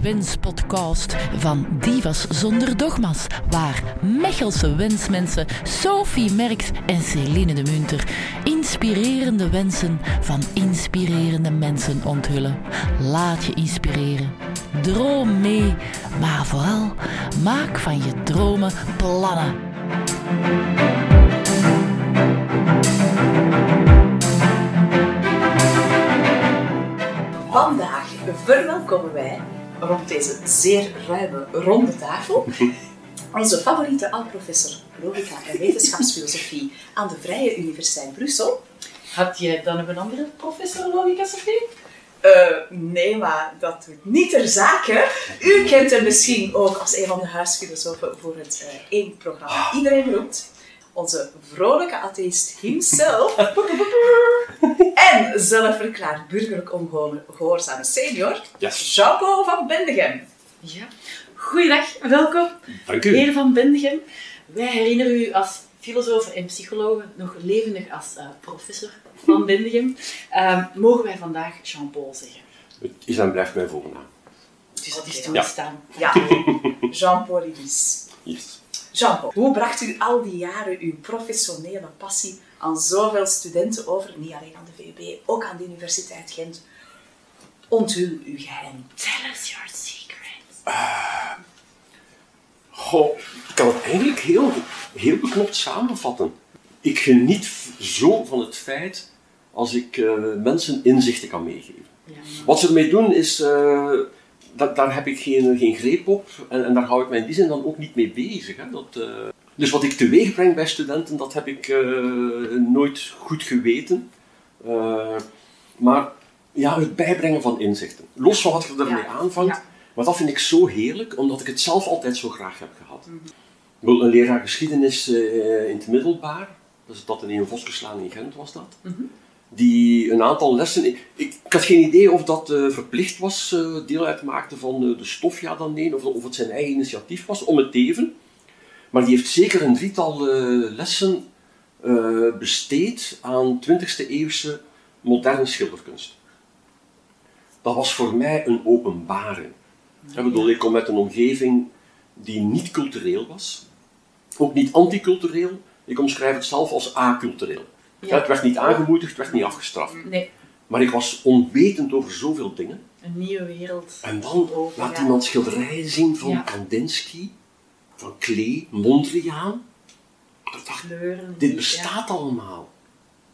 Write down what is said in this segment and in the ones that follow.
Wenspodcast van Divas zonder dogma's, waar Mechelse wensmensen Sophie Merks en Celine de Munter inspirerende wensen van inspirerende mensen onthullen. Laat je inspireren. Droom mee, maar vooral maak van je dromen plannen. Vandaag verwelkomen wij rond deze zeer ruime ronde tafel onze favoriete oud-professor logica en wetenschapsfilosofie aan de Vrije Universiteit Brussel. Had jij dan een andere professor logica, Sophie? Eh, nee, maar dat doet niet ter zake. U kent hem misschien ook als een van de huisfilosofen voor het eh één programma Iedereen roept. Onze vrolijke atheïst himself. en zelfverklaard burgerlijk ongehoorzame senior, Yes. Jean-Paul van Bendegem. Ja. Goeiedag, welkom. Dank u. Heer van Bendegem. Wij herinneren u als filosofen en psychologen nog levendig als eh, professor van Bendegem. Ehm, mogen wij vandaag Jean-Paul zeggen? Het is en blijft mijn voornaam. Dus dat is toegestaan. Ja, Jean-Paul Ibis. Yes. Jean-Paul, hoe bracht u al die jaren uw professionele passie aan zoveel studenten over? Niet alleen aan de VUB, ook aan de Universiteit Gent. Onthul uw geheim. Tell us your secrets. Goh, ik kan het eigenlijk heel, heel beknopt samenvatten. Ik geniet zo van het feit als ik eh, mensen inzichten kan meegeven. Ja. Wat ze ermee doen is, eh, dat, daar heb ik geen, geen greep op en, en daar hou ik mij in die zin dan ook niet mee bezig. Hè. Dat, eh, dus wat ik teweeg breng bij studenten, dat heb ik eh, nooit goed geweten. Eh, maar ja, het bijbrengen van inzichten. Los van wat je ermee Ja, aanvangt, ja. maar dat vind ik zo heerlijk, omdat ik het zelf altijd zo graag heb gehad. Wel, Een leraar geschiedenis in het middelbaar, dus dat in een Vosgeslaan in Gent was dat, die een aantal lessen... Ik, had geen idee of dat eh, verplicht was, eh, deel uitmaakte van eh, de stof, ja dan nee, of, of het zijn eigen initiatief was, om het even. Maar die heeft zeker een drietal lessen besteed aan 20e eeuwse moderne schilderkunst. Dat was voor mij een openbaring. Ik bedoel, ik kom uit een omgeving die niet cultureel was, ook niet anticultureel. Ik omschrijf het zelf als acultureel. Ja. Het werd niet aangemoedigd, het werd niet afgestraft. Nee, Maar ik was onwetend over zoveel dingen. een nieuwe wereld. En dan Over, laat ja. iemand schilderijen zien van Ja. Kandinsky, van Klee, Mondriaan. Dacht, Kleuren. dit bestaat allemaal.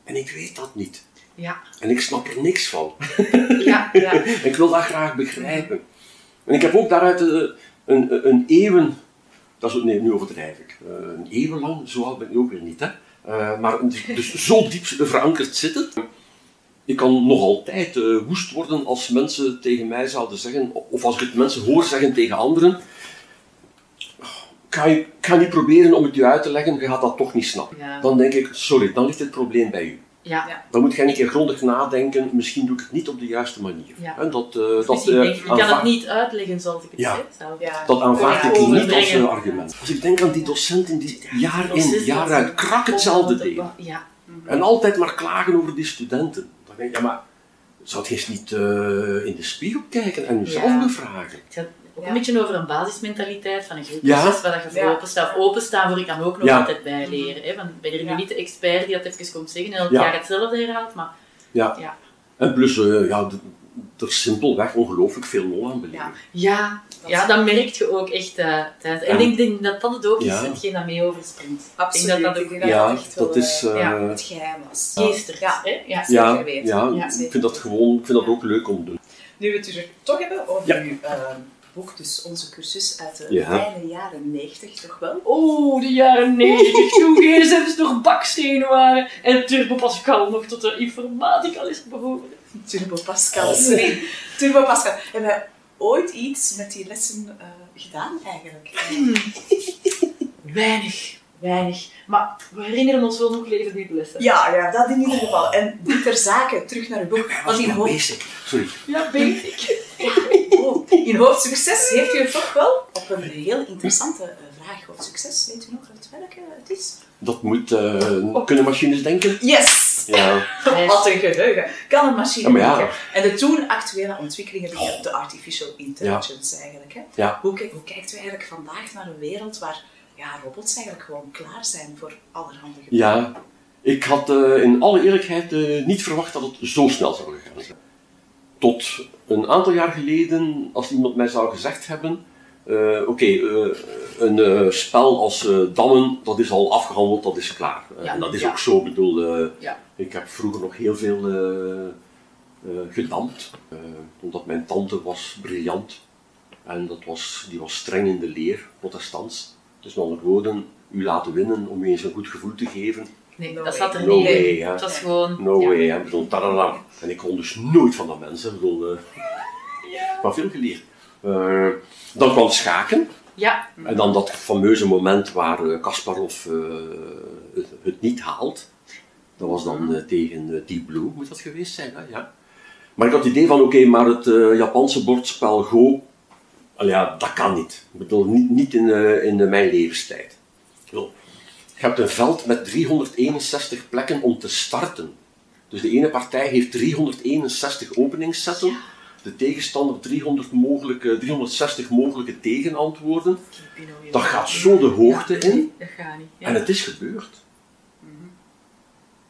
En ik weet dat niet. Ja, En ik snap er niks van. ja, ja. En ik wil dat graag begrijpen. En ik heb ook daaruit eh, een, een eeuwen, dat is, nee, nu overdrijf ik, Eh, een eeuwen lang, zo oud ben ik ook weer niet, hè. Eh, maar dus, zo diep verankerd zitten. Ik kan nog altijd eh, woest worden als mensen tegen mij zouden zeggen, of als ik het mensen hoor zeggen tegen anderen. Ik ga, je- ik ga niet proberen om het je uit te leggen, je gaat dat toch niet snappen. Ja. Dan denk ik, sorry, dan ligt het probleem bij u. Ja. Dan moet jij een keer grondig nadenken, misschien doe ik het niet op de juiste manier. Ja. En dat, eh, dat, eh, ik, kan het niet uitleggen zoals ik het Ja. zeg. Ja. dat aanvaard ik niet als eh, argument. Als ik denk aan die docenten die jaar in, jaar uit krak hetzelfde deden. Ja. En altijd maar klagen over die studenten. Dan denk ik, ja maar, zou je eens niet eh, in de spiegel kijken en jezelf Ja. bevragen? Ook Ja. een beetje over een basismentaliteit van een Ja. groepproces, waar dat je voor Ja. openstaat. Openstaan voor ik kan ook nog Ja. altijd bijleren. Hè? Want ik ben er nu Ja. niet de expert die dat even komt zeggen en elk Ja. jaar hetzelfde herhaalt, maar Ja. Ja. En plus, eh, ja, er is simpelweg ongelooflijk veel lol aan beleven. Ja. ja, Dat ja dat merk je ook echt uh, tijdens. En En- ik denk, denk dat dat het ook Ja. is, hetgeen dat mee overspringt. Absoluut. Ik denk dat dat ook Ik denk Ja, echt wel, dat is... eh, ja, het geheim was. geestig Ja. hè? Ja. ja, zeker weten. ja, Ja. ik vind dat gewoon, ik vind dat ook leuk om te doen. Nu we het dus er toch hebben over Ja. uw eh, boek, dus onze cursus uit de Ja. fijne jaren 90, toch wel? Oh, de jaren 90, toen gsm's nog bakstenen waren en Turbo Pascal nog tot de informatica is behoren. Turbo Pascal, sorry. Turbo Pascal. Hebben we ooit iets met die lessen eh, gedaan eigenlijk? Weinig, weinig. Maar we herinneren ons wel nog leven die lessen. Ja, ja, dat in ieder geval. En die ter zake, terug naar uw boek. Want was in, hoofd, bezig. Sorry. Ja, basic. oh, in hoofdsucces heeft u het toch wel op een heel interessante eh, vraag. Hoofdsucces, weet u nog uit welke het is? Dat moet eh, kunnen machines denken. Yes! Ja. Wat een geheugen. Kan een machine Ja, maar ja. denken. En de toen actuele ontwikkelingen, die- de artificial intelligence eigenlijk. Hè? Ja. Hoe, ki- hoe kijkt u eigenlijk vandaag naar een wereld waar ja, robots eigenlijk gewoon klaar zijn voor allerhande gevallen? Ja, ik had eh, in alle eerlijkheid eh, niet verwacht dat het zo snel zou gaan zijn. Tot een aantal jaar geleden, als iemand mij zou gezegd hebben, eh, oké, eh, een eh, spel als dammen, dat is al afgehandeld, dat is klaar. Ja, en dat is ja. ook zo, ik bedoel, Ja. ik heb vroeger nog heel veel gedampt, omdat mijn tante was briljant. En dat was, die was streng in de leer, protestants. Dus met andere woorden, u laten winnen om u eens een goed gevoel te geven. Nee, No dat zat er niet No in. Het was gewoon... No ja. way, hè. Ik bedoel, tadadam. En ik kon dus nooit van dat mensen. Ik bedoel, eh, maar veel geleerd. Eh, dan kwam schaken. Ja, En dan dat fameuze moment waar eh, Kasparov eh, het, het niet haalt. Dat was dan eh, tegen Deep Blue, moet dat geweest zijn, hè? ja. Maar ik had het idee van, oké, maar het eh, Japanse bordspel Go, al ja, dat kan niet. Ik bedoel, niet, niet in, eh, in mijn levenstijd. Ik bedoel, je hebt een veld met 361 plekken om te starten. Dus de ene partij heeft 361 openingszetten, de tegenstander 300 mogelijke, 360 mogelijke tegenantwoorden. Dat gaat zo de hoogte in. dat gaat niet. Ja. En het is gebeurd.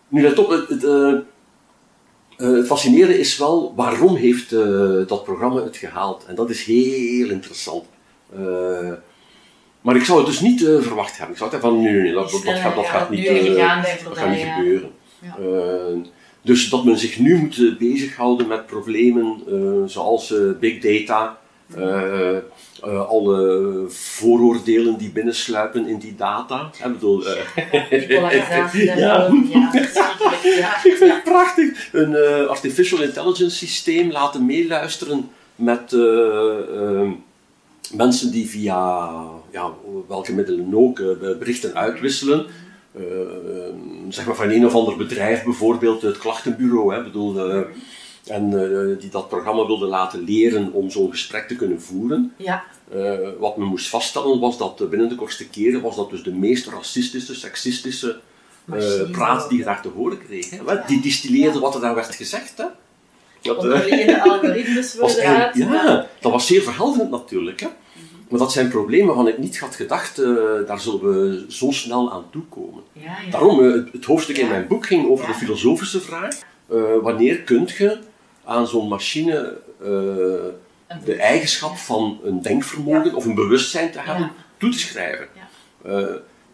Nu, let op, het, het, eh, eh, het fascinerende is wel, waarom heeft eh, dat programma het gehaald? En dat is heel interessant. Maar ik zou het dus niet eh, verwacht hebben. Ik zou het van, nee, nee, nee, dat, dat, gaat, dat gaat niet, gegaan dat gaat niet gebeuren. Eh, dus dat men zich nu moet eh, bezighouden met problemen zoals big data, alle vooroordelen die binnensluipen in die data. Ik bedoel, Ja. Ja. Ja. ik vind het prachtig. Een artificial intelligence systeem laten meeluisteren met mensen die via ja, welke middelen ook eh, berichten uitwisselen. Eh, eh, zeg maar van een of ander bedrijf, bijvoorbeeld het klachtenbureau. Hè, bedoel, en die dat programma wilde laten leren om zo'n gesprek te kunnen voeren. Ja, wat men moest vaststellen was dat binnen de kortste keren was dat dus de meest racistische, seksistische praat die je daar te horen kreeg. Hè. Die distilleerde wat er daar werd gezegd. Hè. Dat, eh, onderliggende algoritmes was worden ja, dat was zeer verhelderend natuurlijk. Hè. Maar dat zijn problemen waarvan ik niet had gedacht, eh, daar zullen we zo snel aan toekomen. Ja, ja. Daarom, eh, het, hoofdstuk in mijn boek ging over de filosofische vraag. eh, wanneer kunt je aan zo'n machine eh, de eigenschap van een denkvermogen of een bewustzijn te hebben toe te schrijven? Eh,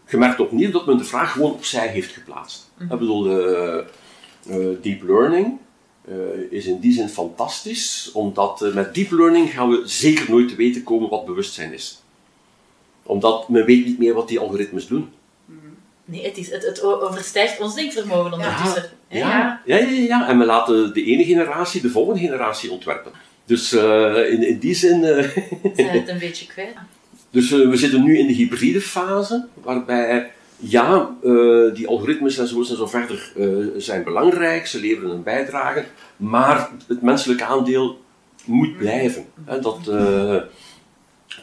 je merkt opnieuw dat men de vraag gewoon opzij heeft geplaatst. Mhm. Ik bedoel, eh, eh, deep learning eh, is in die zin fantastisch, omdat eh, met deep learning gaan we zeker nooit te weten komen wat bewustzijn is. Omdat men weet niet meer wat die algoritmes doen. Nee, het, is, het, het overstijgt ons denkvermogen ondertussen. Ja, Ja, ja, ja, ja. En we laten de ene generatie de volgende generatie ontwerpen. Dus eh, in, in die zin, eh, zijn het een beetje kwijt. dus we zitten nu in de hybride fase, waarbij ja, eh, die algoritmes en zo verder eh, zijn belangrijk, ze leveren een bijdrage, maar het menselijke aandeel moet blijven. Hè, dat, eh,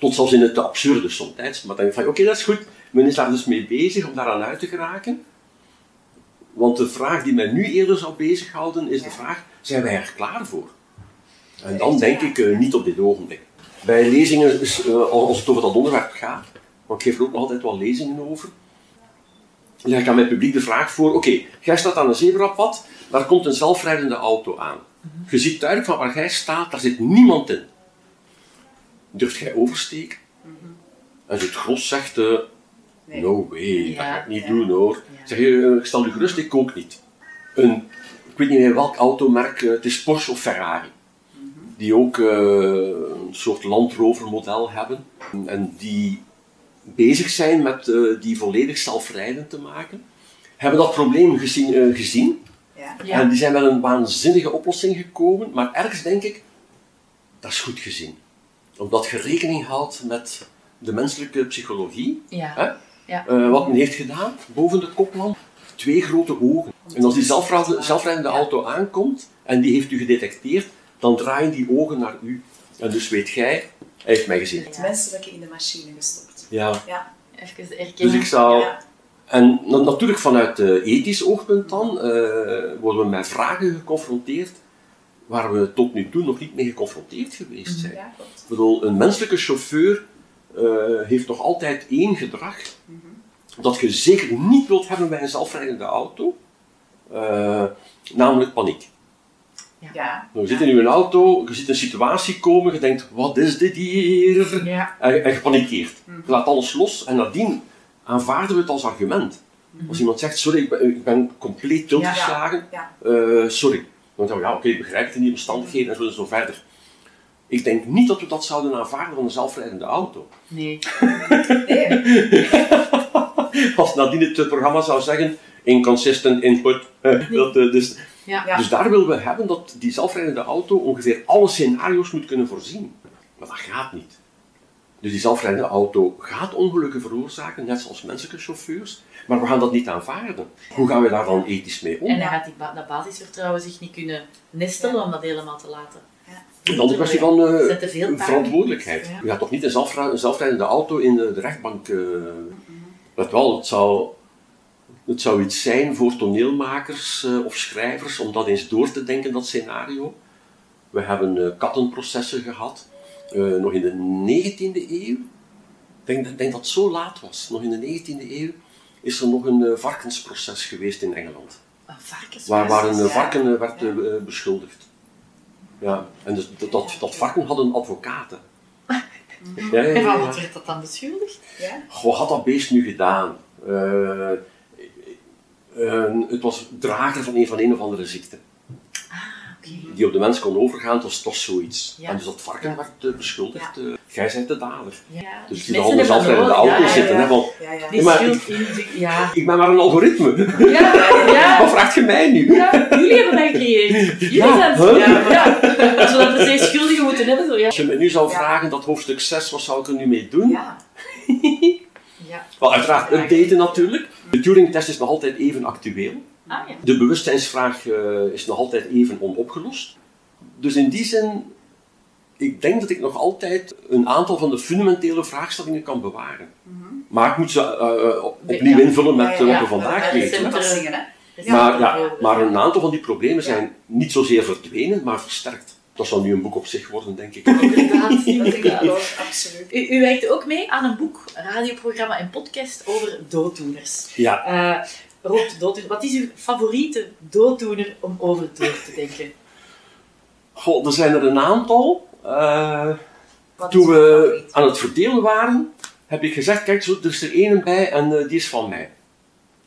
tot zelfs in het absurde soms. Maar dan denk je van, oké, dat is goed, men is daar dus mee bezig om daaraan uit te geraken. Want de vraag die mij nu eerder zou bezighouden is de vraag, zijn wij er klaar voor? En dan denk ik niet op dit ogenblik. Bij lezingen, als het over dat onderwerp gaat, want ik geef er ook nog altijd wel lezingen over, leg ik aan mijn publiek de vraag voor, oké, jij staat aan een zebrapad, daar komt een zelfrijdende auto aan. Je ziet duidelijk van waar jij staat, daar zit niemand in. Durft jij oversteken? En het gros zegt, eh, no way, dat ga ik niet doen hoor. Zeg je, eh, ik stel u gerust, ik kook niet. Een, ik weet niet meer welk automerk, eh, het is Porsche of Ferrari. Die ook eh, een soort landrovermodel hebben. En die bezig zijn met eh, die volledig zelfrijdend te maken. Hebben dat probleem gezien. eh, gezien. Ja. Ja. En die zijn met een waanzinnige oplossing gekomen. Maar ergens denk ik, dat is goed gezien. Omdat je rekening houdt met de menselijke psychologie. Ja. Hè? Ja. Eh, wat men heeft gedaan, boven de koplamp, twee grote ogen. En als die zelfrijdende, auto aankomt en die heeft u gedetecteerd, dan draaien die ogen naar u. En dus weet jij, hij heeft mij gezien. Het menselijke in de machine gestopt. Ja. Ja. Even Dus erkennen. ik zou... Ja. En na- natuurlijk vanuit eh, ethisch oogpunt dan eh, worden we met vragen geconfronteerd waar we tot nu toe nog niet mee geconfronteerd geweest zijn. Ja. Ik bedoel, een menselijke chauffeur eh, heeft nog altijd één gedrag dat je zeker niet wilt hebben bij een zelfrijdende auto, eh, namelijk paniek. Ja. Nou, je zit in je auto, je ziet een situatie komen, je denkt, wat is dit hier? Ja. En, en je panikeert. Je laat alles los en nadien aanvaarden we het als argument. Als iemand zegt, sorry, ik ben, ik ben compleet tiltgeslagen, Ja. eh, sorry. Dan zeggen we, ja oké, ik begrijp het in die omstandigheden en zo en zo verder. Ik denk niet dat we dat zouden aanvaarden van een zelfrijdende auto. Nee. Nee. Als nadien het programma zou zeggen, inconsistent input. dat, eh, dus, Ja. Ja. dus daar willen we hebben dat die zelfrijdende auto ongeveer alle scenario's moet kunnen voorzien. Maar dat gaat niet. Dus die zelfrijdende auto gaat ongelukken veroorzaken, net zoals menselijke chauffeurs. Maar we gaan dat niet aanvaarden. Hoe gaan we daar dan ethisch mee om? En dan gaat die ba- dat basisvertrouwen zich niet kunnen nestelen om dat helemaal te laten. Dan is een kwestie van eh, verantwoordelijkheid. Ja. Je gaat toch niet een, zelfrijdende auto in de, de rechtbank. eh Let wel, het zou, het zou iets zijn voor toneelmakers eh, of schrijvers om dat eens door te denken, dat scenario. We hebben eh, kattenprocessen gehad, eh, nog in de 19e eeuw. Ik denk, denk dat het zo laat was, nog in de 19e eeuw is er nog een varkensproces geweest in Engeland. Een varkens. Waar, waar een Ja. varken werd beschuldigd. Ja, en dus, dat, dat, dat varken had een advocaat. hè. Ja, ja, En van wat werd dat dan beschuldigd? Ja. Goh, Wat had dat beest nu gedaan? Het was drager van een, van een of andere ziekte. Oké. Die op de mens kon overgaan, het was toch zoiets. Ja. En dus dat varken werd eh, beschuldigd. eh, jij bent de dader. Ja. Dus die de hebben zelfrijdende nodig, auto ja, zitten. ja. Hè, van, Ja, ja. Die maar schuld in ja. ik ben maar een algoritme. Ja, ja. Wat vraagt je mij nu? Ja, jullie hebben dat gecreëerd. Jullie Ja, zijn huh? ja, ja. Als we dat per se schuldigen moeten hebben, zo ja. Als je me nu zou Ja. vragen, dat hoofdstuk 6, wat zou ik er nu mee doen? Ja. ja. Wel, uiteraard updaten natuurlijk. De Turing-test is nog altijd even actueel. Ah ja. De bewustzijnsvraag eh, is nog altijd even onopgelost. Dus in die zin, ik denk dat ik nog altijd een aantal van de fundamentele vraagstellingen kan bewaren. Maar ik moet ze eh, eh, opnieuw Ja. invullen met Ja, ja, wat we vandaag Ja, weten. Maar, ja, maar een aantal van die problemen Ja. zijn niet zozeer verdwenen, maar versterkt. Dat zou nu een boek op zich worden, denk ik. Inderdaad, inderdaad. absoluut. U, u werkt ook mee aan een boek, radioprogramma en podcast over dooddoeners. Ja, Eh Rob, dooddoener. Wat is uw favoriete dooddoener om over door te denken? Goh, er zijn er een aantal. Eh, toen we aan het verdelen waren, heb ik gezegd, kijk, er is er één bij en eh, die is van mij.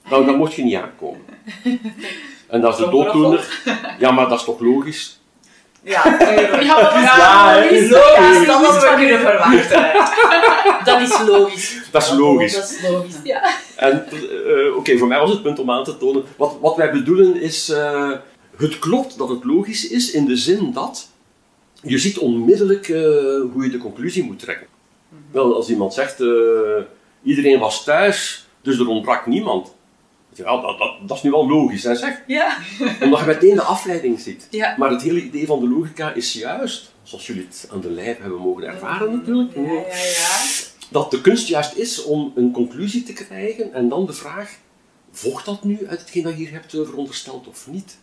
Nou, daar mocht je niet aankomen. En dat is de dooddoener. Ja, maar dat is toch logisch? Ja, tuurlijk. Ja, dat is Ja, logisch. Logisch, dat we kunnen verwachten. Dat is logisch. Dat is logisch. Dat is logisch, ja. En eh, oké, voor mij was het punt om aan te tonen. Wat, wat wij bedoelen is. eh, het klopt dat het logisch is in de zin dat. Je ziet onmiddellijk eh, hoe je de conclusie moet trekken. Wel, als iemand zegt. eh, iedereen was thuis, dus er ontbrak niemand. Ja, dat, dat, dat is nu wel logisch, hè, zeg. Ja. Omdat je meteen de afleiding ziet. Ja. Maar het hele idee van de logica is juist, zoals jullie het aan de lijf hebben mogen ervaren natuurlijk, Ja, ja, dat de kunst juist is om een conclusie te krijgen en dan de vraag, volgt dat nu uit hetgeen dat je hier hebt eh, verondersteld of niet?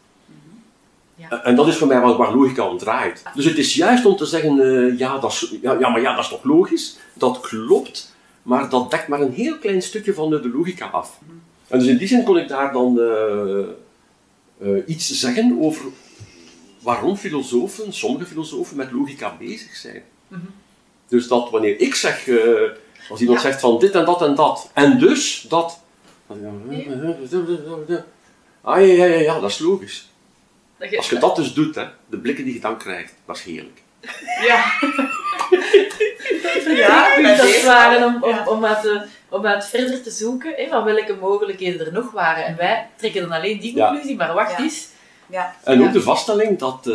Ja. En- dat is voor mij waar, waar logica om draait. Dus het is juist om te zeggen, eh, ja, dat is, ja, ja, maar ja, dat is toch logisch? Dat klopt, maar dat dekt maar een heel klein stukje van de, de logica af. En dus in die zin kon ik daar dan eh, eh, iets zeggen over waarom filosofen, sommige filosofen, met logica bezig zijn. Dus dat wanneer ik zeg, eh, als iemand Ja. zegt van dit en dat en dat, en dus dat. Ah ja, ja, ja, ja, dat is logisch. Dat Als je dat dus doet, hè, de blikken die je dan krijgt, dat is heerlijk. Ja. Ja, bij dat waren om, om, Ja. om, uit, de- om uit verder te zoeken hè, van welke mogelijkheden er nog waren. En wij trekken dan alleen die Ja. conclusie, maar wacht Ja. eens. Ja, En Ja. ook de vaststelling dat eh,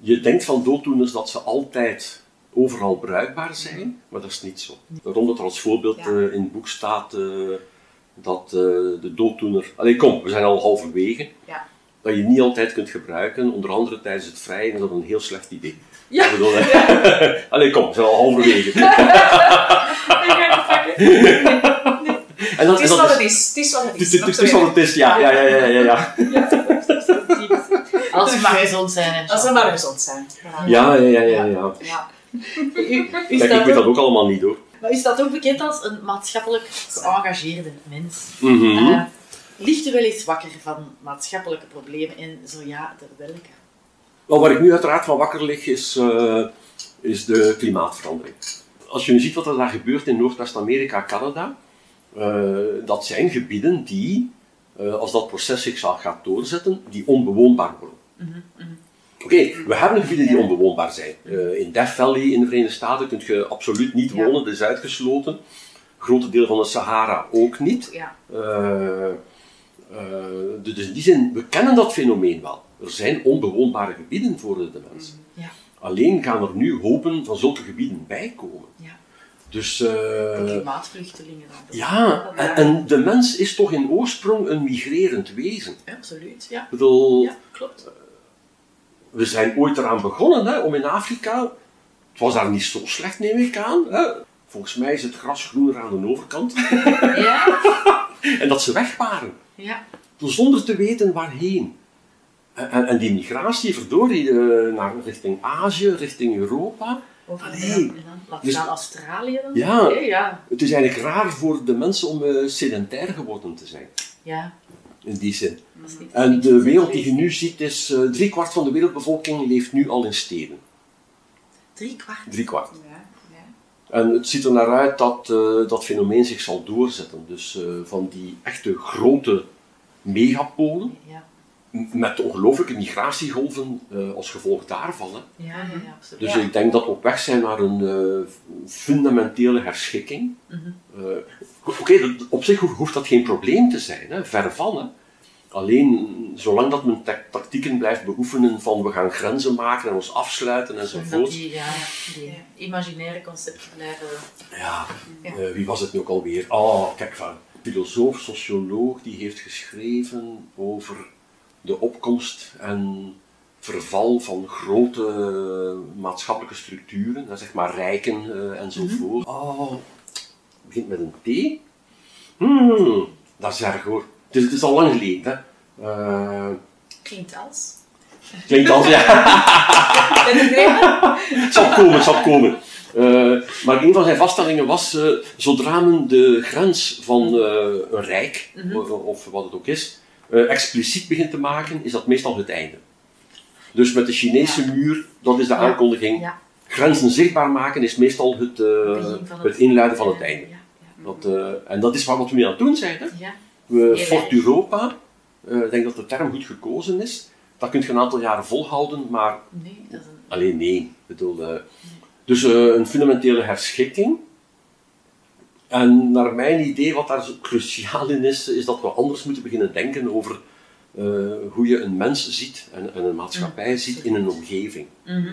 je denkt van dooddoeners dat ze altijd overal bruikbaar zijn, maar dat is niet zo. Daarom dat er als voorbeeld Ja. eh, in het boek staat eh, dat eh, de dooddoener... Allee, kom, we zijn al halverwege. Ja. Dat je niet altijd kunt gebruiken, onder andere tijdens het vrijen, is dat een heel slecht idee. Ja. Ik bedoel, Allee, kom, we zijn al halverwege. Ik ga het pakken. En dat, Het is en dat wat het is. Het is wat het Het is. is- het is wat het is, ja. ja, ja, ja, ja, ja. Als we maar gezond zijn. hè, Als we maar gezond zijn. Ja, ja, ja, ja. ja. Kijk, ik weet dat ook, allemaal niet hoor. maar u staat ook bekend als een maatschappelijk geëngageerde mens. Eh, ligt u wel eens wakker van maatschappelijke problemen en zo ja, de welke? Waar ik nu uiteraard van wakker lig, is, eh, is de klimaatverandering. Als je nu ziet wat er daar gebeurt in Noordwest-Amerika, Canada, eh, dat zijn gebieden die, eh, als dat proces zich zal gaat doorzetten, die onbewoonbaar worden. Oké, we hebben gebieden die onbewoonbaar zijn. Eh, in Death Valley in de Verenigde Staten kun je absoluut niet Ja. wonen, dat is uitgesloten. Grote delen van de Sahara ook niet. Ja. Dus in die zin, we kennen dat fenomeen wel. Er zijn onbewoonbare gebieden voor de mens. Ja. Alleen gaan er nu hopen van zulke gebieden bijkomen. Ja. Dus eh, De klimaatvluchtelingen dan. ja, en, en de mens is toch in oorsprong een migrerend wezen. Absoluut. Ja, Ik bedoel, ja klopt. we zijn ooit eraan begonnen hè, om in Afrika, het was daar niet zo slecht neem ik aan, hè. volgens mij is het gras groener aan de overkant, Ja, en dat ze weg waren. ja. zonder te weten waarheen. En, en, die migratie, verdorie, eh, naar richting Azië, richting Europa. Allee. Dus- Australië dan? Ja. Ja. Het is eigenlijk raar voor de mensen om eh, sedentair geworden te zijn, Ja, in die zin. En de wereld die je nu ziet, is eh driekwart van de wereldbevolking leeft nu al in steden. Drie kwart. Driekwart. Ja, ja. En het ziet er naar uit dat dat fenomeen zich zal doorzetten. Dus van die echte grote megapolen, Ja, met ongelooflijke migratiegolven eh, als gevolg daarvan. Hè. ja, ja, ja absoluut. Dus Ja. ik denk dat we op weg zijn naar een eh, fundamentele herschikking. Mhm. Eh, Oké, op zich hoeft, dat geen probleem te zijn, hè? ver van. Hè? Alleen, zolang dat men ta- tactieken blijft beoefenen van we gaan grenzen maken en ons afsluiten Dat enzovoort. die, ja, die imaginaire concepten blijven... Ja, Ja. eh, wie was het nu ook alweer? Oh, kijk, van filosoof, socioloog, die heeft geschreven over de opkomst en verval van grote eh, maatschappelijke structuren, zeg maar rijken eh, enzovoort. Oh, het begint met een T. Hmm, dat is erg hoor. Het is, het is al lang geleden. Hè. Eh, Klinkt als. klinkt als, ja. Ben je begrepen? Het zal komen, het zal komen. Eh, maar een van zijn vaststellingen was, eh, zodra men de grens van eh, een rijk, o- of wat het ook is, eh, expliciet begint te maken, is dat meestal het einde. Dus met de Chinese muur, dat is de aankondiging. Ja, Grenzen zichtbaar maken is meestal het, van het inluiden van het einde. Dat, eh, en dat is wat we nu aan het doen zijn. Hè? We, Fort. Europa, ik denk dat de term goed gekozen is. Dat kun je een aantal jaren volhouden, maar Nee, dat is een... Alleen nee. Ik bedoel, eh, dus een fundamentele herschikking. En naar mijn idee, wat daar zo cruciaal in is, is dat we anders moeten beginnen denken over eh, hoe je een mens ziet en, en een maatschappij ziet in een omgeving. Mhm.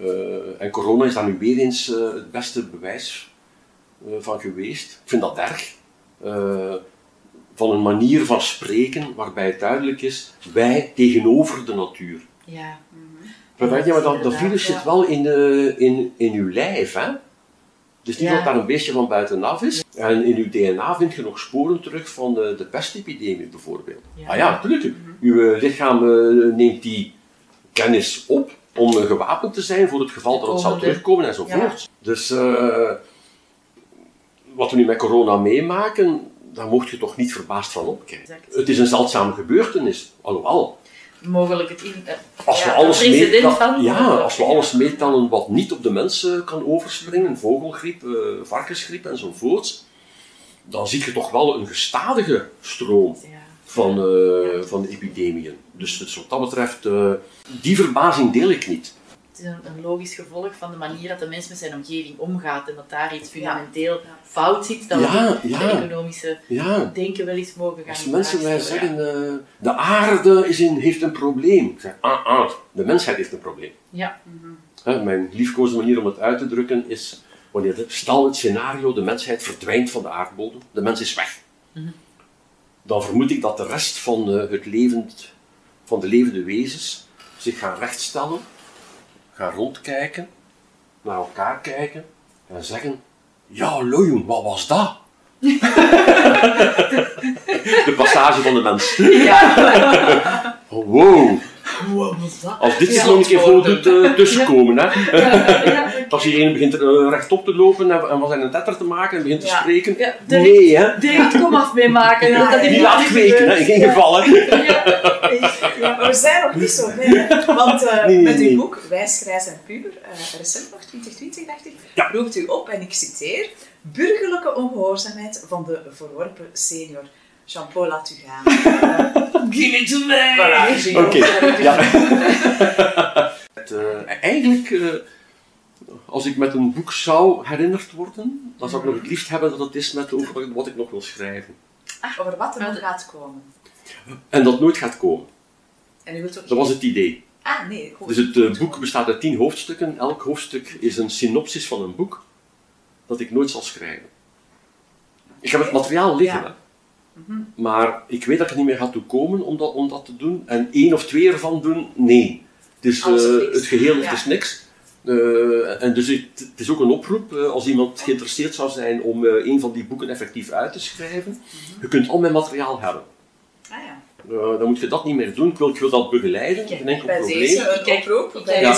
Eh, en corona is daar nu weer eens eh, het beste bewijs van geweest. Ik vind dat erg. Van een manier van spreken waarbij het duidelijk is, wij tegenover de natuur. Ja. Maar weet je, maar dat, dat virus ja. zit wel in, de, in, in uw lijf, hè? Dus niet Ja. dat daar een beestje van buitenaf is. En in uw DNA vind je nog sporen terug van de, de pestepidemie bijvoorbeeld. Ja. Ah ja, natuurlijk. Uw eh, lichaam eh, neemt die kennis op om eh, gewapend te zijn voor het geval dat het zou terugkomen enzovoort. Dus eh, wat we nu met corona meemaken, daar mocht je toch niet verbaasd van opkijken. Exact. Het is een zeldzame gebeurtenis, alhoewel. Mogelijk het in... eh, Als we ja, alles, meetellen, van- ja, als we alles meetellen wat niet op de mensen kan overspringen, vogelgriep, eh, varkensgriep enzovoort, dan zie je toch wel een gestadige stroom Ja. van, eh, van de epidemieën. Dus, wat dat betreft, eh, die verbazing deel ik niet. Het is een, een logisch gevolg van de manier dat de mens met zijn omgeving omgaat en dat daar iets fundamenteel fout zit, dat Ja, we ja. de economische Ja, denken wel eens mogen gaan als mensen mij zeggen, eh, de aarde is in, heeft een probleem. Ik zeg, ah, ah, de mensheid heeft een probleem. Ja, Hè, mijn liefkoze manier om het uit te drukken is, wanneer de, stel het scenario, de mensheid verdwijnt van de aardbodem, de mens is weg. Dan vermoed ik dat de rest van, eh, het levend, van de levende wezens zich gaan rechtstellen, gaan rondkijken, naar elkaar kijken en zeggen, ja Lojoen, wat was dat? De passage van de mens. Ja. Wow. Wow, wat is dat? Als dit Ja. zich nog een keer voor doet eh, tussenkomen, hè. Ja, ja, Als hier een begint eh, rechtop te lopen en, en wat zijn een tetter te maken en begint te spreken. ja, direct, Nee, hè. direct kom af mee maken. Ja, dat ja, Niet laten kweken, in geen geval. Hè. Ja. Maar we zijn nog niet zo ver, hè. want eh, Nee, nee, met uw nee. boek Wijs, Grijs en Puber, eh, recent nog, 2020 dacht ik, Ja. roept u op, en ik citeer, burgerlijke ongehoorzaamheid van de verworpen senior. Jean-Paul, laat u gaan. Give it to me! Voilà. Oké, ja. Het, eh, eigenlijk, eh, als ik met een boek zou herinnerd worden, dan zou ik nog het liefst hebben dat het is met over wat ik nog wil schrijven. Over wat er nog gaat komen. En dat nooit gaat komen. En u wilt ook... Dat was het idee. Ah, nee. Dus het eh, boek bestaat uit tien hoofdstukken. Elk hoofdstuk is een synopsis van een boek dat ik nooit zal schrijven. Ik heb het materiaal liggen, Ja. Hè. maar ik weet dat ik er niet meer ga toe komen om dat, om dat te doen. En één of twee ervan doen, nee. Het is Alles of eh, niks. het geheel Ja. het is niks. Eh, en dus het, het is ook een oproep, eh, als iemand geïnteresseerd zou zijn om eh, een van die boeken effectief uit te schrijven. Mhm. Je kunt al mijn materiaal hebben. Ah ja. Dan moet je dat niet meer doen. Ik wil, ik wil dat begeleiden, Kijk, geen enkel Bij probleem. deze Ik kijk- een oproep. ik Bij kijk.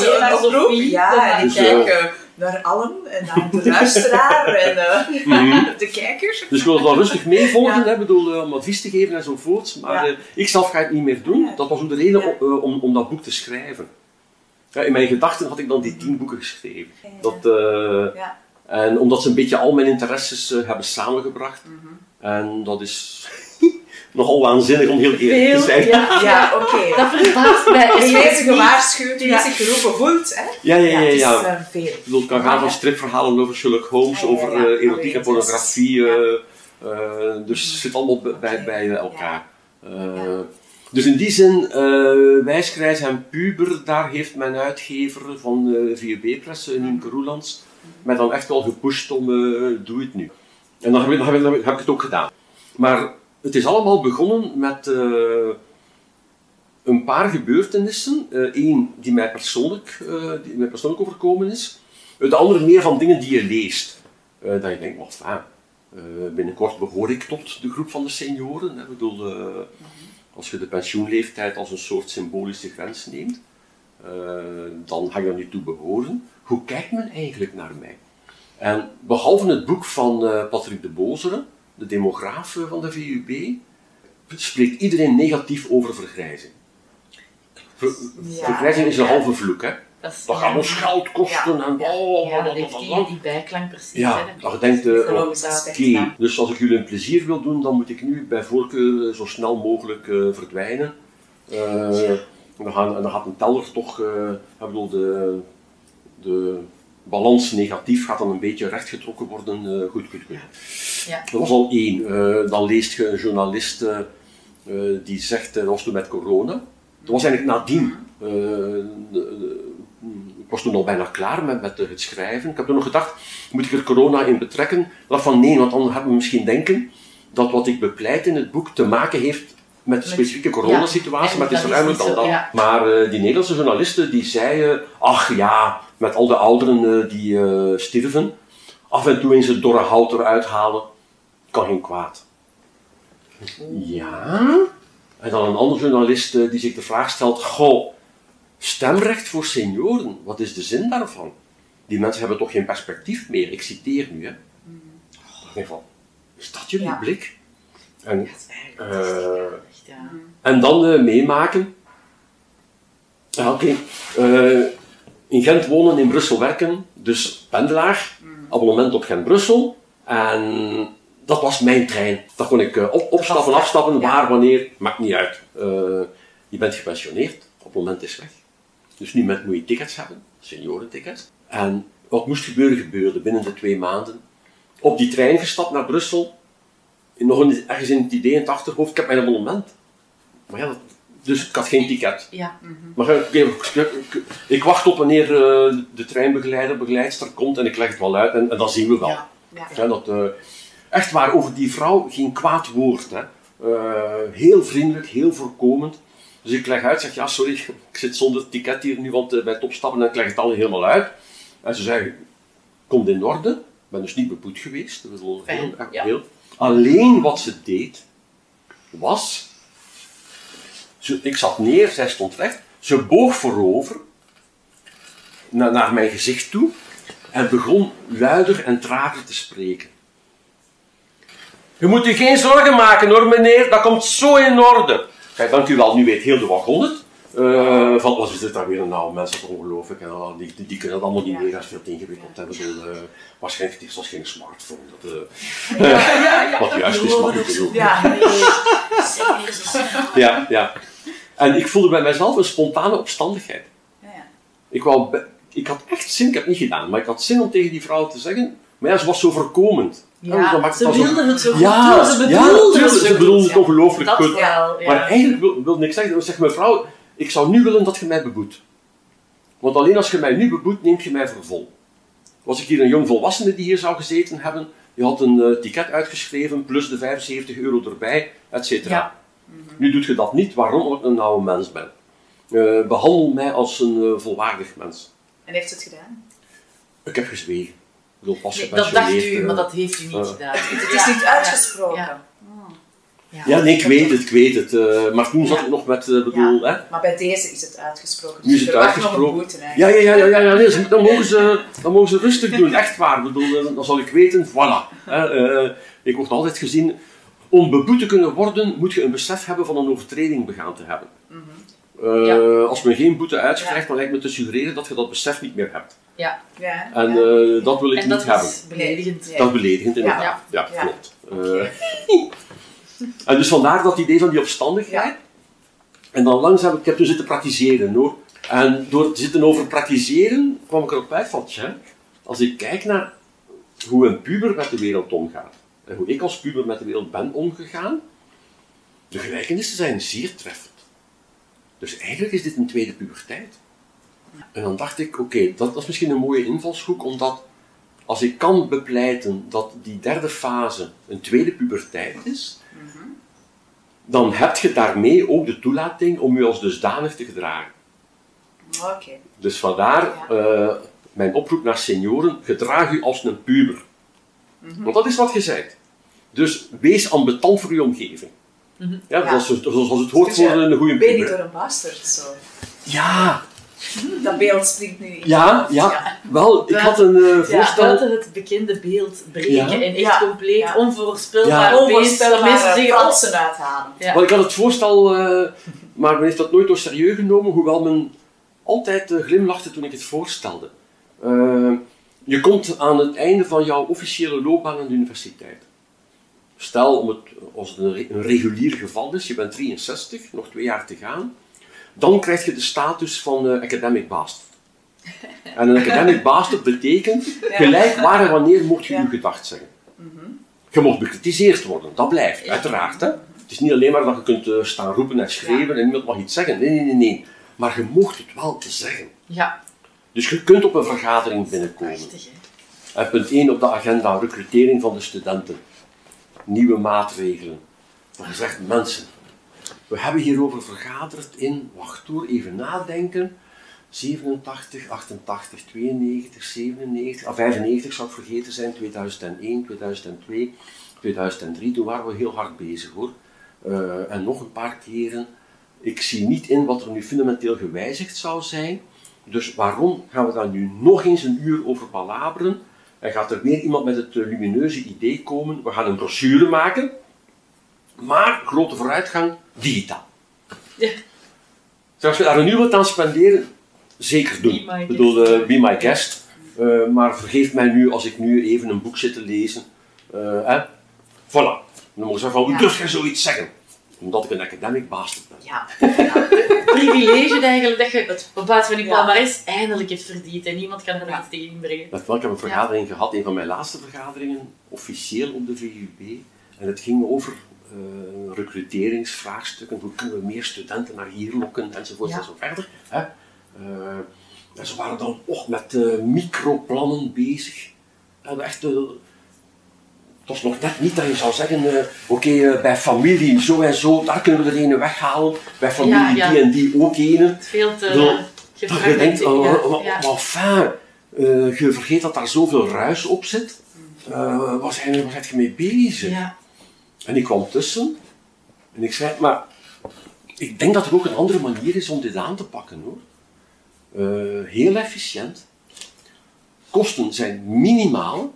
Ja, ik Dus, kijk eh, naar allen en naar de luisteraar en eh, Mhm. de kijkers. Dus ik wil het wel rustig meevolgen, Ja. hè, bedoel, eh, om advies te geven enzovoorts. Maar Ja. eh, ik zelf ga het niet meer doen. Dat was ook de reden Ja. om, om, dat boek te schrijven. Ja, in mijn gedachten had ik dan die tien boeken geschreven. Dat, Ja. En omdat ze een beetje al mijn interesses hebben samengebracht. Mhm. En dat is nogal waanzinnig om heel eerlijk Veel, te zijn. ja, Ja, oké. Dat verbaast mij. Zich niet. gewaarschuwd, Ja. zich geroepen voelt. Hè? Ja, ja, ja. het is ja. eh, veel. Ik bedoel, het kan gaan van stripverhalen over Sherlock Holmes, Ja, ja, over ja. eh, erotiek en Oh, pornografie. ja. eh, eh, dus het zit allemaal bij, bij, bij Ja. elkaar. Eh, Ja. Dus in die zin, eh Grijs en Puber, daar heeft mijn uitgever van uh, VUB-press, uh, Nienke Roelands, mij dan echt wel gepusht om, eh, doe het nu. En dan heb, ik, dan, heb ik, dan heb ik het ook gedaan. Maar het is allemaal begonnen met eh, een paar gebeurtenissen. Eén die mij persoonlijk, eh, die mij persoonlijk overkomen is. De andere meer van dingen die je leest. Eh, dat je denkt, wat fijn. Binnenkort behoor ik tot de groep van de senioren. Ik bedoel, als je de pensioenleeftijd als een soort symbolische grens neemt, dan ga je daar niet toe behoren. Hoe kijkt men eigenlijk naar mij? En behalve het boek van Patrick de Bozere, de demograaf van de VUB, spreekt iedereen negatief over vergrijzing. Ver, ja, vergrijzing is een halve vloek, hè? Dat, is, dat gaat ons geld kosten ja, en oh, ja, dat heeft die, die bijklank precies. Ja, hè, je denkt, uh, oké, dus als ik jullie een plezier wil doen, dan moet ik nu bij voorkeur zo snel mogelijk uh, verdwijnen. Uh, en, dan gaan, en dan gaat een teller toch, ik bedoel, de, de balans negatief gaat dan een beetje rechtgetrokken worden. Uh, goed, goed, goed. Ja. Dat was al één. dan leest je een journalist die zegt, dat was toen met corona. Dat was eigenlijk nadien. ik was toen al bijna klaar met, met het schrijven. Ik heb toen nog gedacht, moet ik er corona in betrekken? Dacht van nee, want dan hebben we misschien denken dat wat ik bepleit in het boek te maken heeft met de specifieke coronasituatie, ja, maar het is ruimer dan dat. Ja. Maar uh, die Nederlandse journalisten die zeiden, ach ja, met al de ouderen uh, die uh, sterven, af en toe eens het dorre hout eruit halen, kan geen kwaad. Ja? En dan een andere journalist die zich de vraag stelt, goh, stemrecht voor senioren, wat is de zin daarvan? Die mensen hebben toch geen perspectief meer, ik citeer nu. Hè. Mm. Van, is dat jullie ja. blik? En, ja, uh, ja. en dan uh, meemaken. Ja, Oké, okay. uh, in Gent wonen, in Brussel werken, dus pendelaar, mm. abonnement op Gent-Brussel. En dat was mijn trein. Dan kon ik uh, op, opstappen, afstappen, waar, wanneer, maakt niet uit. je bent gepensioneerd, moment is weg. Dus nu moet je tickets hebben, seniorentickets. En wat moest gebeuren, gebeurde binnen de twee maanden. Op die trein gestapt naar Brussel. Nog een, ergens in het idee in het achterhoofd, ik heb mijn abonnement. Maar ja, dat, dus ik had geen ticket. Ja. Mm -hmm. Maar ik, ik, ik, ik, wacht op wanneer uh, de treinbegeleider, begeleidster komt en ik leg het wel uit en, en dan zien we wel. Ja. Ja. Ja, dat, uh, echt waar, over die vrouw geen kwaad woord. Hè. Uh, heel vriendelijk, heel voorkomend. Dus ik leg uit, zeg ja, sorry, ik zit zonder ticket hier nu, want uh, bij het opstappen en ik leg het al helemaal uit. En ze zeggen, komt in orde. Ik ben dus niet bepoed geweest. Dat is heel, ja. heel. Alleen wat ze deed, was... Ze, ik zat neer, zij stond recht. Ze boog voorover, na- naar mijn gezicht toe, en begon luider en trager te spreken. Je moet u geen zorgen maken hoor, meneer, dat komt zo in orde. Kijk, dank u wel, nu weet heel de wagon het. Eh, van, wat is dit daar weer een nou, mensen, dat is ongelooflijk. En, ah, die, die, die kunnen dat allemaal niet Ja. meer, dat is veel te ingewikkeld. bedoel, eh, waarschijnlijk het was geen smartphone. Dat, eh, Ja, ja, ja. wat juist is, maar ik. Ja. Ja, ja. En ik voelde bij mezelf een spontane opstandigheid. ja, ja. Ik, wou ik had echt zin, ik heb het niet gedaan, maar ik had zin om tegen die vrouw te zeggen. Maar ja, ze was zo voorkomend. Ja, ze het wel zo- wilden het zo goed Ja, doen. Ze ja, bedoelden het ze goed. bedoelden het Ja. ongelooflijk goed. wel. Maar eigenlijk wil- wilde ik zeggen, zeg mevrouw, ik zou nu willen dat je mij beboet. Want alleen als je mij nu beboet, neemt je mij voor vol. Was ik hier een jong volwassene die hier zou gezeten hebben, je had een eh, ticket uitgeschreven, plus de 75 euro erbij, et cetera. Ja. Nu doet je dat niet, waarom? Ik een oude mens ben. Eh, behandel mij als een eh, volwaardig mens. En heeft het gedaan? Ik heb gezwegen. Ik bedoel, pas Nee, dat dacht u, eh. maar dat heeft u niet gedaan. Het is niet uitgesproken. Ja. Ja. Ja, nee, ik weet het, ik weet het. eh, maar toen zat ik nog met, bedoel, hè, Maar bij deze is het uitgesproken. Nu is Dus het uitgesproken. boete Ja, ja, ja, ja, ja, nee, dan, mogen ze, dan mogen ze rustig doen, echt waar. Bedoel, dan zal ik weten, voilà. Hè, eh, ik word altijd gezien, om beboet te kunnen worden, moet je een besef hebben van een overtreding begaan te hebben. Eh, Ja. Als men geen boete uitschrijft, Ja. dan lijkt me te suggereren dat je dat besef niet meer hebt. Ja. Ja, En ja. eh, dat wil ik En niet dat hebben. is beledigend. Dat is beledigend, inderdaad. Ja. Ja, Ja. klopt. Eh, en dus vandaar dat idee van die opstandigheid. Ja. En dan langzaam, ik heb toen zitten praktiseren hoor. En door te zitten over praktiseren kwam ik erop uit van, tja, als ik kijk naar hoe een puber met de wereld omgaat, en hoe ik als puber met de wereld ben omgegaan, de gelijkenissen zijn zeer treffend. Dus eigenlijk is dit een tweede puberteit. En dan dacht ik, oké, dat, dat is misschien een mooie invalshoek, omdat als ik kan bepleiten dat die derde fase een tweede puberteit is, dan heb je daarmee ook de toelating om je als dusdanig te gedragen. Oké. Dus vandaar eh, mijn oproep naar senioren, gedraag u als een puber. Want dat is wat je zegt. Dus wees ambetant voor je omgeving. Ja, Ja. Zoals, zoals het hoort Dus ja, voor een goede Ben je door een bastard zo? Ja, Dat beeld springt nu in. ja, hoofd, ja. Wel, ik had een eh, voorstel. buiten het bekende beeld breken Ja. en echt Ja. compleet Ja. onvoorspelbaar Ja. Onvoorspelbare mensen zeggen, fransen uithalen. Ja. Wel, ik had het voorstel, eh, maar men heeft dat nooit door serieus genomen, hoewel men altijd eh, glimlachte toen ik het voorstelde. Je komt aan het einde van jouw officiële loopbaan aan de universiteit. Stel, om het, als het een, re- een regulier geval is, je bent 63, nog twee jaar te gaan, dan krijg je de status van eh, academic bastard. En een academic bastard betekent, gelijk waar en wanneer mocht je uw gedacht zeggen. Je mocht bekritiseerd worden, dat blijft, uiteraard. Hè? Het is niet alleen maar dat je kunt eh, staan roepen en schreeuwen en niemand mag iets zeggen. Nee, nee, nee, nee. Maar je mocht het wel te zeggen. Ja, Dus je kunt op een vergadering binnenkomen. En punt 1 op de agenda, recrutering van de studenten. Nieuwe maatregelen. Dan je zegt, mensen, we hebben hierover vergaderd in, wacht hoor, even nadenken. 87, 88, 92, 97, ah, 95 zou ik vergeten zijn, 2001, 2002, 2003. Toen waren we heel hard bezig hoor. Eh, en nog een paar keren. Ik zie niet in wat er nu fundamenteel gewijzigd zou zijn. Dus waarom gaan we daar nu nog eens een uur over palaberen? En gaat er weer iemand met het eh, lumineuze idee komen? We gaan een brochure maken, maar grote vooruitgang digitaal. Ja. Dus als je daar een uur wilt aan spenderen, zeker doen. Be my Ik bedoel, guest. eh, be my guest. Eh, maar vergeef mij nu als ik nu even een boek zit te lezen. Eh, hè? Voilà. Dan moet je zeggen van, hoe Ja. durf jij zoiets zeggen? Omdat ik een academic bastard ben. Ja. Privilege eigenlijk dat je op basis van die Ja. palmarès eindelijk het verdient en niemand kan er Ja. iets tegen inbrengen. Met wel, ik heb een vergadering gehad, een van mijn laatste vergaderingen, officieel op de VUB. En het ging over eh, recruteringsvraagstukken. Hoe kunnen we meer studenten naar hier lokken, enzovoort Ja. en zo verder. Hè? Eh, en ze waren dan ook met eh, microplannen bezig. En echt, het was nog net niet dat je zou zeggen, eh, oké, eh, bij familie zo en zo, daar kunnen we er ene weghalen. Bij familie Ja, ja. die en die ook is veel te Dat je denkt, oh, Ja, oh, maar enfin, eh, je vergeet dat daar zoveel ruis op zit. Waar, zijn, waar zijn je mee bezig? Ja. En ik kwam tussen en ik zei, maar ik denk dat er ook een andere manier is om dit aan te pakken hoor. Heel efficiënt. Kosten zijn minimaal.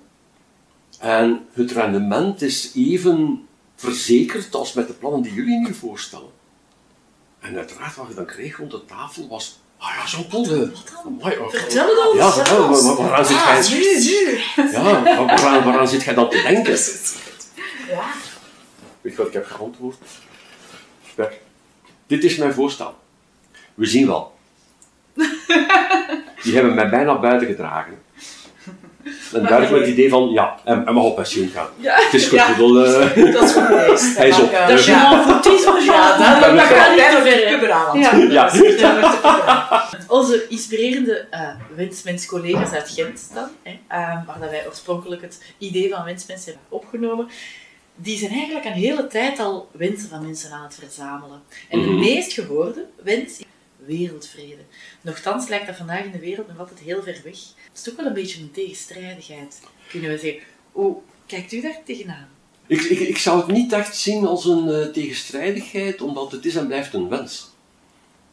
En het rendement is even verzekerd als met de plannen die jullie nu voorstellen. En uiteraard wat je dan kreeg rond de tafel was, ah ja, amai, oh, Vertel het ons. ja, vertel ja, ons. wa- wa- waaraan zit Ah, jij, nu, nu. ja, wa- waaraan, waaraan zit jij dan te denken? Ja. Weet je wat ik heb geantwoord? Dit is mijn voorstel. We zien wel. Die hebben mij bijna buiten gedragen. En duidelijk met het idee van, ja, hij hij mag op pensioen gaan. Ja. Het is goed, Ja. bedoel, eh, Dat is goed geweest. Hij is op. Dat is eh, je foutisme, Jean. Ja, dat, gaat niet bijna te ver, te hè. puberaal aan Ja. Onze inspirerende uh, wensmens-collega's uit Gent dan, hè, ehm, waar dat wij oorspronkelijk het idee van wensmens hebben opgenomen, die zijn eigenlijk een hele tijd al wensen van mensen aan het verzamelen. En de Mhm. meest gehoorde wens is wereldvrede. Nochtans lijkt dat vandaag in de wereld nog altijd heel ver weg. Het is toch wel een beetje een tegenstrijdigheid, kunnen we zeggen. Hoe kijkt u daar tegenaan? ik, ik, ik zou het niet echt zien als een eh, tegenstrijdigheid, omdat het is en blijft een wens.